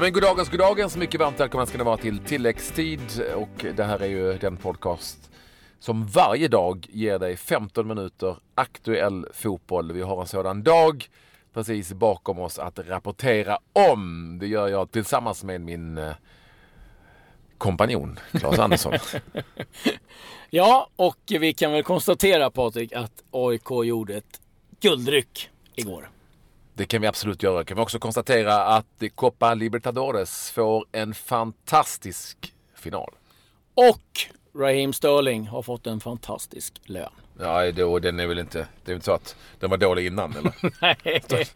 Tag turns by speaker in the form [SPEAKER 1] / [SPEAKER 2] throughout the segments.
[SPEAKER 1] Ja, men goddagens, goddagens. Mycket varmt välkomna ska ni vara till tilläggstid. Och det här är ju den podcast som varje dag ger dig 15 minuter aktuell fotboll. Vi har en sådan dag precis bakom oss att rapportera om. Det gör jag tillsammans med min eh, kompanjon Claes Andersson.
[SPEAKER 2] Ja, och vi kan väl konstatera Patrik att AIK gjorde ett guldryck igår.
[SPEAKER 1] Det kan vi absolut göra. Kan vi också konstatera att Copa Libertadores får en fantastisk final.
[SPEAKER 2] Och Raheem Sterling har fått en fantastisk lön.
[SPEAKER 1] Ja, då, den är väl inte... Det är inte så att den var dålig innan eller?
[SPEAKER 2] Nej,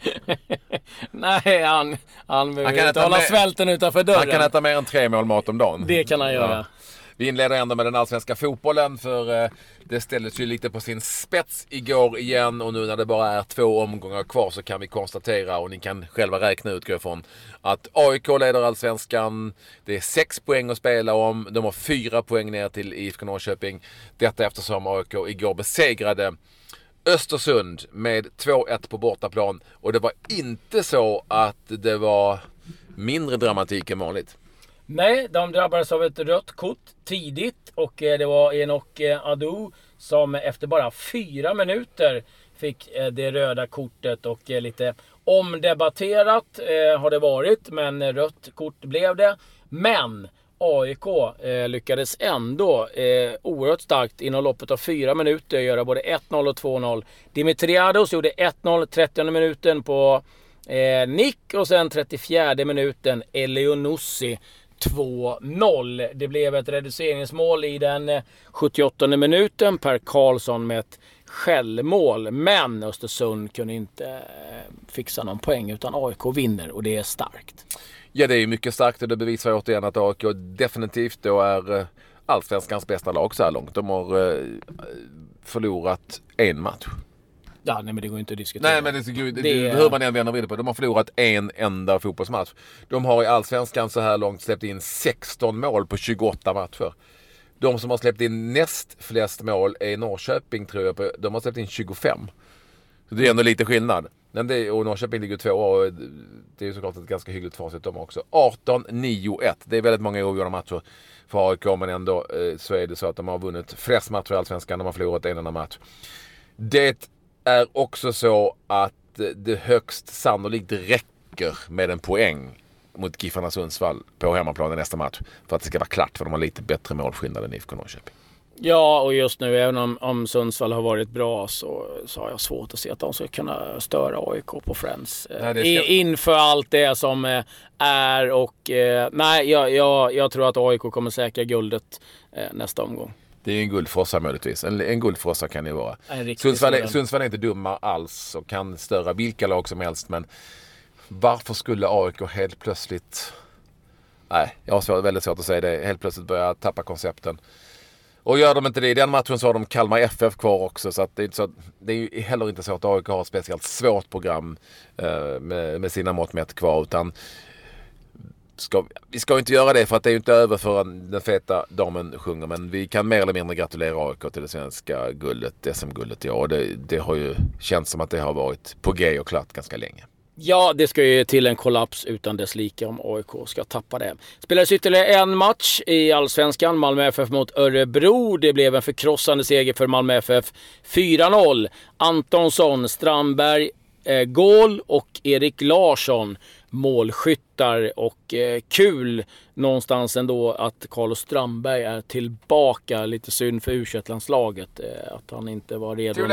[SPEAKER 2] Nej han, han behöver
[SPEAKER 1] kan
[SPEAKER 2] inte hålla
[SPEAKER 1] med-
[SPEAKER 2] svälten utanför dörren.
[SPEAKER 1] Han kan äta mer än tre mål mat om dagen.
[SPEAKER 2] Det kan han göra.
[SPEAKER 1] Ja. Vi inleder ändå med den allsvenska fotbollen för eh, det ställdes ju lite på sin spets igår igen och nu när det bara är två omgångar kvar så kan vi konstatera och ni kan själva räkna ut från ifrån att AIK leder allsvenskan. Det är sex poäng att spela om. De har fyra poäng ner till IFK Norrköping. Detta eftersom AIK igår besegrade Östersund med 2-1 på bortaplan och det var inte så att det var mindre dramatik än vanligt.
[SPEAKER 2] Nej, de drabbades av ett rött kort tidigt och eh, det var Enok eh, Adu som efter bara fyra minuter fick eh, det röda kortet och lite omdebatterat har det varit, men rött kort blev det. Men AIK lyckades ändå eh, oerhört starkt inom loppet av fyra minuter göra både 1-0 och 2-0. Dimitriados gjorde 1-0 30 minuten på eh, Nick och sen 34 minuten Eleonussi 2-0. Det blev ett reduceringsmål i den eh, 78 minuten. Per Karlsson med ett självmål. Men Östersund kunde inte eh, fixa någon poäng utan AIK vinner och det är starkt.
[SPEAKER 1] Ja, det är mycket starkt och det bevisar återigen att AIK definitivt då är eh, allsvenskans bästa lag så här långt. De har förlorat en match.
[SPEAKER 2] Ja, nej men det går inte att diskutera.
[SPEAKER 1] Nej, men det, gud, det, hur man än vänder och vrider på det. De har förlorat en enda fotbollsmatch. De har i allsvenskan så här långt släppt in 16 mål på 28 matcher. De som har släppt in näst flest mål är Norrköping tror jag. På, de har släppt in 25. Så det är ändå lite skillnad. Men det, och Norrköping ligger tvåa och det är ju såklart ett ganska hyggligt facit de också. 18-9-1. Det är väldigt många oavgjorda matcher för AIK men ändå eh, så är det så att de har vunnit flest matcher i Allsvenskan. De har förlorat en enda match. Det är också så att det högst sannolikt räcker med en poäng mot Giffarna Sundsvall på hemmaplan i nästa match för att det ska vara klart för de har lite bättre målskillnad än IFK Norrköping.
[SPEAKER 2] Ja, och just nu även om, om Sundsvall har varit bra så, så har jag svårt att se att de ska kunna störa AIK på Friends. eh,
[SPEAKER 1] Nej, det ska-
[SPEAKER 2] I, inför allt det som eh, är och... Eh, nej, jag, jag, jag tror att AIK kommer säkra guldet eh, nästa omgång.
[SPEAKER 1] Det är en guldfrossa möjligtvis. En, en guldfrossa kan det ju vara. Sundsvall är. Sundsvall är inte dumma alls och kan störa vilka lag som helst. Men varför skulle AIK helt plötsligt... Nej, jag har väldigt svårt att säga det. Helt plötsligt börja tappa koncepten. Och gör de inte det i den matchen så har de Kalmar FF kvar också. Så det, är så, det är ju heller inte så att AIK har ett speciellt svårt program eh, med, med sina mått mätt kvar. Utan ska, vi ska inte göra det för att det är ju inte över förrän den feta damen sjunger. Men vi kan mer eller mindre gratulera AIK till det svenska guldet, SM-guldet i år. Det, det har ju känts som att det har varit på G och klart ganska länge.
[SPEAKER 2] Ja, det ska ju till en kollaps utan dess like om AIK ska tappa det. Spelades ytterligare en match i Allsvenskan. Malmö FF mot Örebro. Det blev en förkrossande seger för Malmö FF. 4-0. Antonsson, Strandberg, eh, Gål och Erik Larsson målskyttar. Och eh, kul någonstans ändå att Carlos Strandberg är tillbaka. Lite synd för u landslaget eh, att han inte var redo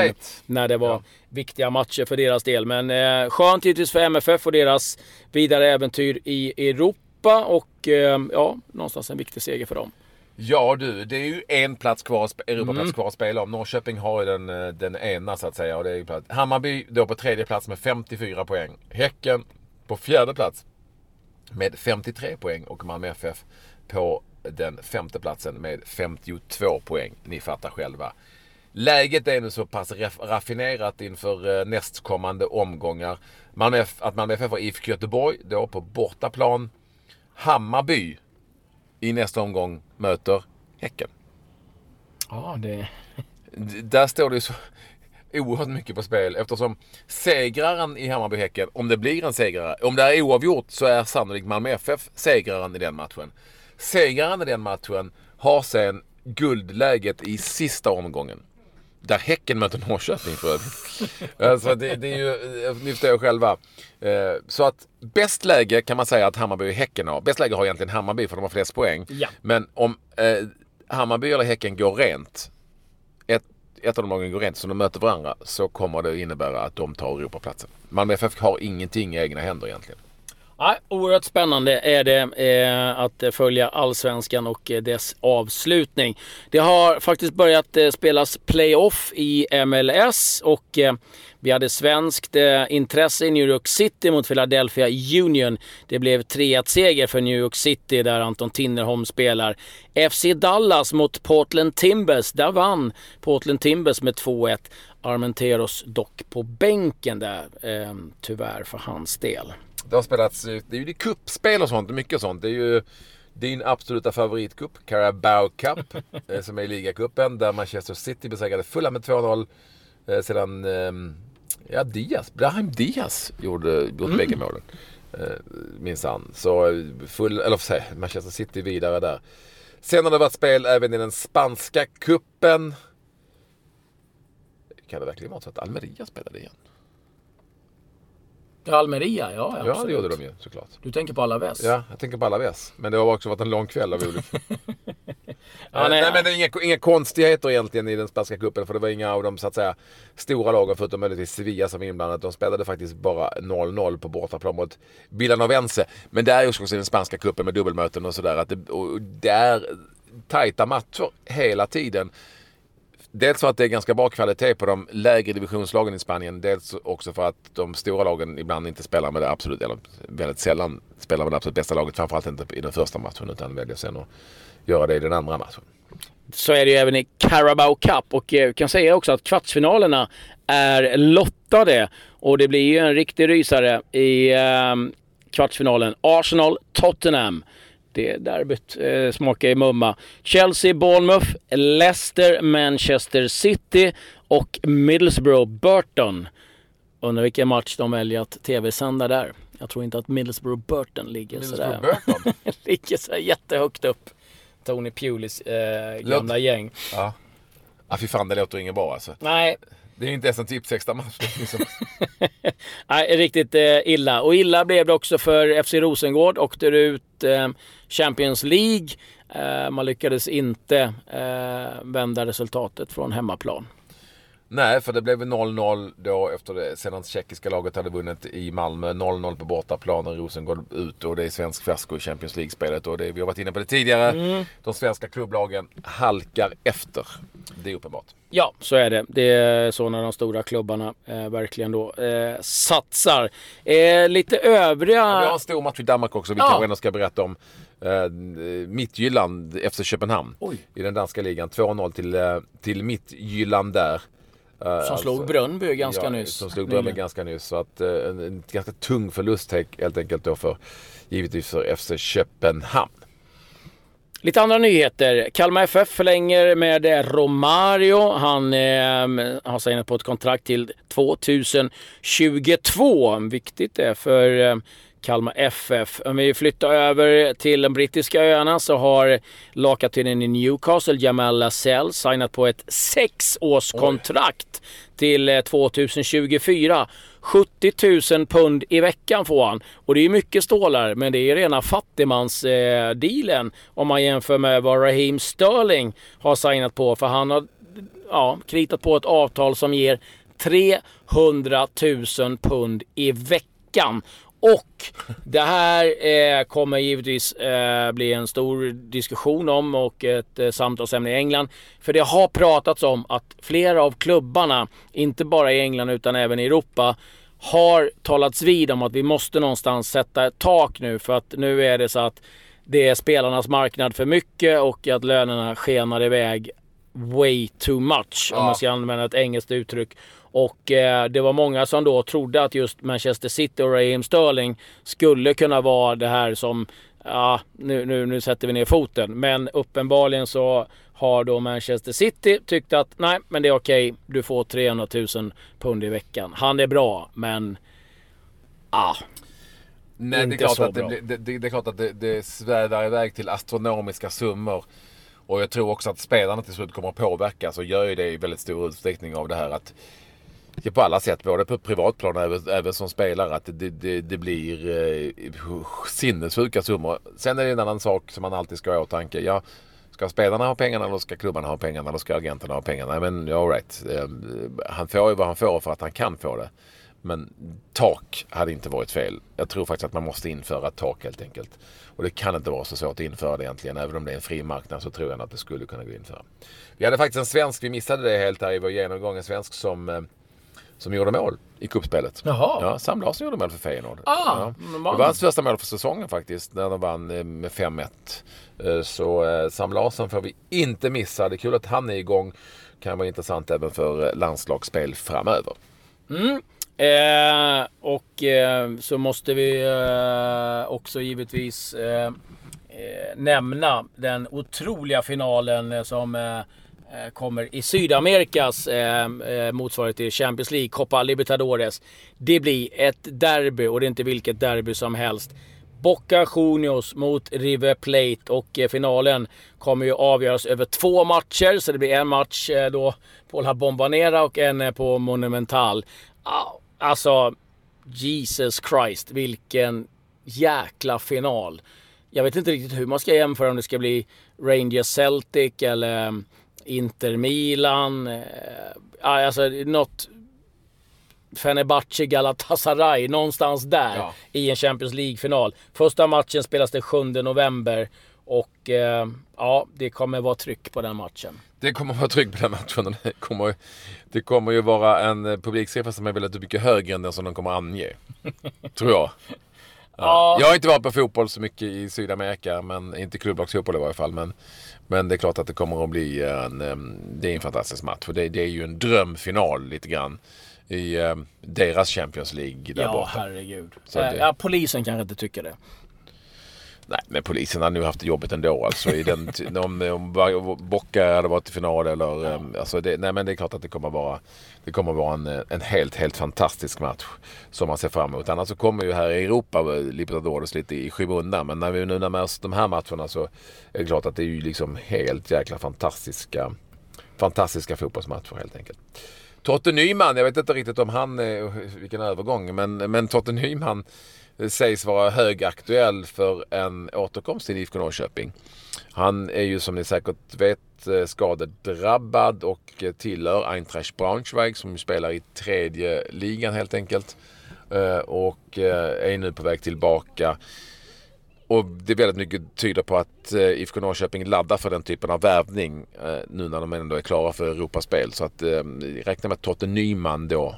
[SPEAKER 2] när det var
[SPEAKER 1] Ja.
[SPEAKER 2] viktiga matcher för deras del. Men eh, skönt givetvis för MFF och deras vidare äventyr i Europa och eh, ja, någonstans en viktig seger för dem.
[SPEAKER 1] Ja du, det är ju en plats kvar, Europaplats kvar att spela om. Norrköping har ju den, eh, den ena så att säga. Och det är plats. Hammarby då på tredje plats med 54 poäng. Häcken på fjärde plats med 53 poäng och Malmö FF på den femte platsen med 52 poäng. Ni fattar själva. Läget är nu så pass raf- raffinerat inför eh, nästkommande omgångar. Malmö att Malmö FF har IFK Göteborg då på bortaplan. Hammarby i nästa omgång möter Häcken.
[SPEAKER 2] Ja, det...
[SPEAKER 1] Där står det ju så... oerhört mycket på spel eftersom segraren i Hammarby-Häcken, om det blir en segrare, om det är oavgjort så är sannolikt Malmö FF segraren i den matchen. Segraren i den matchen har sen guldläget i sista omgången. Där Häcken möter Norrköping för övrigt. alltså det, det är ju, ni förstår själva. Eh, så att bäst läge kan man säga att Hammarby och Häcken har. Bäst läge har egentligen Hammarby för de har flest poäng.
[SPEAKER 2] Ja.
[SPEAKER 1] Men om eh, Hammarby eller Häcken går rent, ett, av de lagen går rent så de möter varandra, så kommer det innebära att de tar Europaplatsen. Malmö FF har ingenting i egna händer egentligen.
[SPEAKER 2] Ja, oerhört spännande är det eh, att följa allsvenskan och eh, dess avslutning. Det har faktiskt börjat eh, spelas playoff i MLS och eh, vi hade svenskt eh, intresse i New York City mot Philadelphia Union. Det blev 3-1-seger för New York City där Anton Tinnerholm spelar. FC Dallas mot Portland Timbers. Där vann Portland Timbers med 2-1. Armenteros dock på bänken där, eh, tyvärr för hans del.
[SPEAKER 1] Det har spelats, det är ju kuppspel och sånt, mycket sånt. Det är ju din absoluta favoritcup, Carabao Cup, eh, som är ligacupen där Manchester City besegrade fulla med 2-0 eh, sedan, eh, ja Diaz, Brahim Diaz gjorde, gjort mm. bägge målen. Eh, minsann. Så full, eller sig, Manchester City vidare där. Sen har det varit spel även i den spanska kuppen. Kan det verkligen vara så att Almeria spelade igen?
[SPEAKER 2] Almeria, ja,
[SPEAKER 1] absolut. Ja, det gjorde de ju såklart.
[SPEAKER 2] Du tänker på Alaves?
[SPEAKER 1] Ja, jag tänker på Alaves. Men det har också varit en lång kväll av olika...
[SPEAKER 2] ja, nej,
[SPEAKER 1] nej, men det är inga, inga konstigheter egentligen i den spanska cupen. För det var inga av de så att säga stora lagen förutom möjligtvis Sevilla som var inblandat. De spelade faktiskt bara 0-0 på bortaplan mot Villanovense. Men det är ju också den spanska cupen med dubbelmöten och sådär. det, det är tajta matcher hela tiden. Dels för att det är ganska bra kvalitet på de lägre divisionslagen i Spanien. Dels också för att de stora lagen ibland inte spelar med det absolut, eller väldigt sällan spelar med det absolut bästa laget. Framförallt inte i den första matchen utan väljer sen att göra det i den andra matchen.
[SPEAKER 2] Så är det ju även i Carabao Cup och eh, jag kan säga också att kvartsfinalerna är lottade. Och det blir ju en riktig rysare i eh, kvartsfinalen. Arsenal-Tottenham det derbyt eh, smakar i mumma. Chelsea, Bournemouth, Leicester, Manchester City och Middlesbrough, Burton. Undrar vilken match de väljer att tv-sända där. Jag tror inte att Middlesbrough Burton ligger
[SPEAKER 1] Middlesbrough
[SPEAKER 2] sådär.
[SPEAKER 1] Burton?
[SPEAKER 2] ligger så jättehögt upp. Tony Pulis eh, gamla Låt... gäng.
[SPEAKER 1] Ja. ja, fy fan det låter inget bra alltså.
[SPEAKER 2] Nej,
[SPEAKER 1] det är inte ens en tipsextra match. Liksom.
[SPEAKER 2] Nej, riktigt eh, illa. Och illa blev det också för FC Rosengård. Åkte ut eh, Champions League. Eh, man lyckades inte eh, vända resultatet från hemmaplan.
[SPEAKER 1] Nej, för det blev 0-0 då efter det sedan tjeckiska laget hade vunnit i Malmö. 0-0 på bortaplan och Rosengård ut och det är svensk fiasko i Champions League-spelet. Och det, vi har varit inne på det tidigare. Mm. De svenska klubblagen halkar efter. Det är uppenbart.
[SPEAKER 2] Ja, så är det. Det är så när de stora klubbarna eh, verkligen då eh, satsar. Eh, lite övriga... Ja,
[SPEAKER 1] vi har en stor match i Danmark också. Vi ja. kanske ändå ska berätta om eh, Mittjylland efter Köpenhamn Oj. i den danska ligan. 2-0 till, eh, till Mittjylland där.
[SPEAKER 2] Eh, som alltså, slog Brönnby ganska
[SPEAKER 1] ja,
[SPEAKER 2] nyss.
[SPEAKER 1] Som slog Brönnby ganska nyss. Så att, eh, en, en ganska tung förlust helt enkelt då för givetvis för FC Köpenhamn.
[SPEAKER 2] Lite andra nyheter. Kalmar FF förlänger med Romario. Han eh, har signat på ett kontrakt till 2022. Viktigt det för eh, Kalmar FF. Om vi flyttar över till de brittiska öarna så har lagkaptenen i Newcastle, Jamal Lascelles, signat på ett sexårskontrakt till 2024. 70 000 pund i veckan får han. Och det är mycket stålar, men det är rena fattigmansdealen eh, om man jämför med vad Raheem Sterling har signat på. För han har ja, kritat på ett avtal som ger 300 000 pund i veckan. Och det här eh, kommer givetvis eh, bli en stor diskussion om och ett eh, samtalsämne i England. För det har pratats om att flera av klubbarna, inte bara i England utan även i Europa, har talats vid om att vi måste någonstans sätta ett tak nu för att nu är det så att det är spelarnas marknad för mycket och att lönerna skenar iväg way too much ja. om man ska använda ett engelskt uttryck. Och eh, det var många som då trodde att just Manchester City och Raheem Sterling skulle kunna vara det här som, ja, nu, nu, nu sätter vi ner foten. Men uppenbarligen så har då Manchester City tyckt att nej, men det är okej. Du får 300 000 pund i veckan. Han är bra, men... Ah,
[SPEAKER 1] Nej, det är klart
[SPEAKER 2] så
[SPEAKER 1] att det,
[SPEAKER 2] bra.
[SPEAKER 1] det, det, det är klart att det, det svävar iväg till astronomiska summor. Och jag tror också att spelarna till slut kommer att påverkas och gör ju det i väldigt stor utsträckning av det här att ja, på alla sätt, både på privatplan och även, även som spelare, att det, det, det blir eh, sinnessjuka summor. Sen är det en annan sak som man alltid ska ha i åtanke. Ja, ska spelarna ha pengarna eller ska klubbarna ha pengarna eller ska agenterna ha pengarna? Men all right. Eh, Han får ju vad han får för att han kan få det. Men tak hade inte varit fel. Jag tror faktiskt att man måste införa tak helt enkelt. Och det kan inte vara så svårt att införa det egentligen. Även om det är en fri marknad så tror jag att det skulle kunna gå att införa. Vi hade faktiskt en svensk, vi missade det helt här i vår genomgång, en svensk som, eh, som gjorde mål i kuppspelet.
[SPEAKER 2] Jaha.
[SPEAKER 1] Ja, Sam Larsson gjorde mål för Feyenoord.
[SPEAKER 2] Ah,
[SPEAKER 1] ja. Det var hans första mål för säsongen faktiskt, när de vann eh, med 5-1. Eh, Så eh, Sam Larsson får vi inte missa. Det är kul att han är igång. Kan vara intressant även för landslagsspel framöver.
[SPEAKER 2] Eh, och eh, så måste vi eh, också givetvis nämna den otroliga finalen som Eh, kommer i Sydamerikas eh, eh, motsvarighet till Champions League, Copa Libertadores. Det blir ett derby och det är inte vilket derby som helst. Boca Juniors mot River Plate och eh, finalen kommer ju avgöras över två matcher. Så det blir en match eh, då på La Bombanera och en eh, på Monumental. Ah, Alltså, Jesus Christ, vilken jäkla final. Jag vet inte riktigt hur man ska jämföra om det ska bli Rangers Celtic eller eh, Inter Milan. Eh, Alltså något Fenerbahce Galatasaray, någonstans där
[SPEAKER 1] Ja.
[SPEAKER 2] i en Champions League-final. Första matchen spelas den 7 november och eh, ja, det kommer vara tryck på den matchen.
[SPEAKER 1] Det kommer vara tryck på den matchen. Det kommer, det kommer ju vara en eh, publiksiffra som är väldigt mycket högre än den som de kommer ange. Tror jag. Ja.
[SPEAKER 2] Ja.
[SPEAKER 1] Jag har inte varit på fotboll så mycket i Sydamerika, men inte klubblagsfotboll i varje fall. Men, men det är klart att det kommer att bli en, det är en fantastisk match. För det, det är ju en drömfinal lite grann i deras Champions League där
[SPEAKER 2] ja,
[SPEAKER 1] borta.
[SPEAKER 2] herregud.
[SPEAKER 1] Så
[SPEAKER 2] Eh,
[SPEAKER 1] det-
[SPEAKER 2] Ja, polisen kanske inte tycker det.
[SPEAKER 1] Nej, men polisen hade nog haft det jobbigt ändå. Alltså, i den, om, om Bocca hade varit i final eller...
[SPEAKER 2] Ja.
[SPEAKER 1] em, Alltså det, nej, men det är klart att det kommer vara, det kommer vara en, en helt, helt fantastisk match som man ser fram emot. Annars så kommer ju här i Europa eh, Libertadores lite i skymundan. Men när vi nu närmar oss de här matcherna så är det klart att det är ju liksom helt jäkla fantastiska, fantastiska fotbollsmatcher helt enkelt. Totte Nyman, jag vet inte riktigt om han, eh, vilken övergång, men, men Totte Nyman sägs vara högaktuell för en återkomst till IFK Norrköping. Han är ju som ni säkert vet eh, skadedrabbad och eh, tillhör Eintracht Braunschweig som spelar i tredje ligan helt enkelt. Eh, och är nu på väg tillbaka. Och det är väldigt mycket tyder på att IFK Norrköping laddar för den typen av värvning nu när de ändå är klara för Europaspel. Så att räkna med Totte Nyman då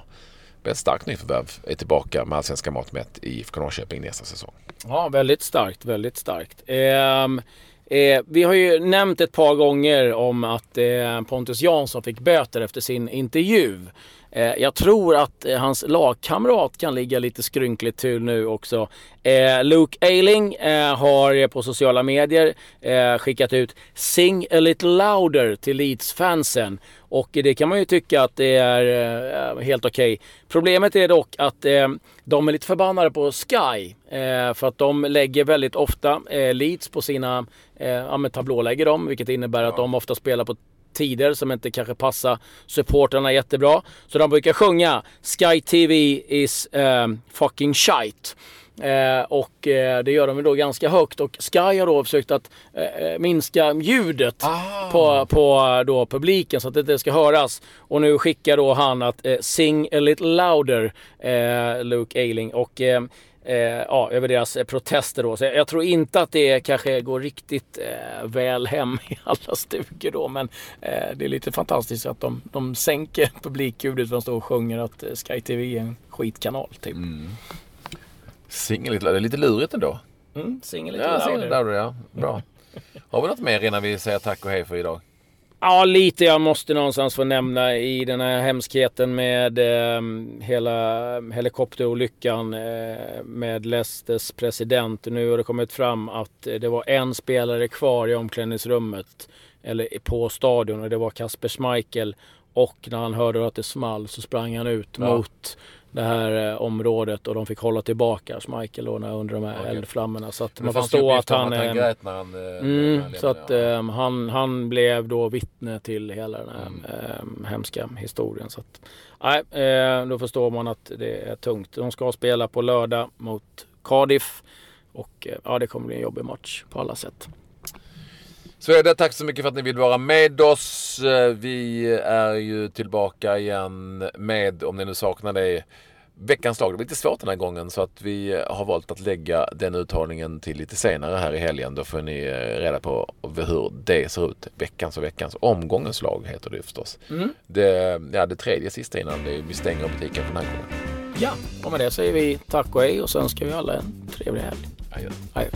[SPEAKER 1] ett starkt nyförvärv är tillbaka med allsvenska mått mätt i IFK Norrköping nästa säsong.
[SPEAKER 2] Ja, väldigt starkt, väldigt starkt. Ehm, eh, vi har ju nämnt ett par gånger om att eh, Pontus Jansson fick böter efter sin intervju. Eh, jag tror att eh, hans lagkamrat kan ligga lite skrynkligt till nu också. Eh, Luke Ayling eh, har på sociala medier eh, skickat ut “Sing a little louder” till Leeds-fansen. Och det kan man ju tycka att det är eh, helt okej. Problemet är dock att de är lite förbannade på Sky. För att de lägger väldigt ofta Leeds på sina, ja men tablålägger dem. Vilket innebär att de ofta spelar på tider som inte kanske passar supportrarna jättebra. Så de brukar sjunga Sky TV is eh, fucking shite. Eh, och eh, det gör de då ganska högt och Sky har då försökt att eh, minska ljudet
[SPEAKER 1] Ah.
[SPEAKER 2] på, på eh, då publiken så att det inte ska höras. Och nu skickar då han att eh, sing a little louder, eh, Luke Ayling. Och eh, ja, över deras eh, protester då. Så jag, jag tror inte att det kanske går riktigt eh, väl hem i alla stugor då. Men eh, det är lite fantastiskt att de, de sänker publikljudet för de står och sjunger att eh, Sky TV är en skitkanal typ. Mm.
[SPEAKER 1] Singel, det är lite lurigt ändå.
[SPEAKER 2] Mm, sing a little
[SPEAKER 1] Ja,
[SPEAKER 2] louder.
[SPEAKER 1] singel louder, ja. Bra. Har vi något mer innan vi säger tack och hej för idag?
[SPEAKER 2] Ja, lite jag måste någonstans få nämna i den här hemskheten med eh, hela helikopterolyckan eh, med Leicesters president. Nu har det kommit fram att det var en spelare kvar i omklädningsrummet. eller på stadion och det var Kasper Schmeichel. Och när han hörde att det small så sprang han ut
[SPEAKER 1] Ja.
[SPEAKER 2] mot det här eh, området och de fick hålla tillbaka Schmeichel då under de här
[SPEAKER 1] Okej.
[SPEAKER 2] eldflammorna. Så att man förstår att han...
[SPEAKER 1] att han grät när han... eh, när
[SPEAKER 2] Mm,
[SPEAKER 1] han
[SPEAKER 2] så att
[SPEAKER 1] ja.
[SPEAKER 2] ehm, han, han blev då vittne till hela den här
[SPEAKER 1] Mm.
[SPEAKER 2] ehm, hemska historien. Så att, nej, eh, då förstår man att det är tungt. De ska spela på lördag mot Cardiff. Och ja, det kommer bli en jobbig match på alla sätt.
[SPEAKER 1] Så är det. Tack så mycket för att ni vill vara med oss. Eh, Vi är ju tillbaka igen med, om ni nu saknar det, veckans lag. Det var lite svårt den här gången så att vi har valt att lägga den uttagningen till lite senare här i helgen. Då får ni eh, reda på hur det ser ut. Veckans och veckans. Omgångens lag heter det förstås.
[SPEAKER 2] Mm.
[SPEAKER 1] Det, ja, det tredje sista innan det- vi stänger butiken för den här gången.
[SPEAKER 2] Ja, och med det säger vi tack och hej och så önskar vi alla en trevlig helg.
[SPEAKER 1] Adjö.
[SPEAKER 2] Hej.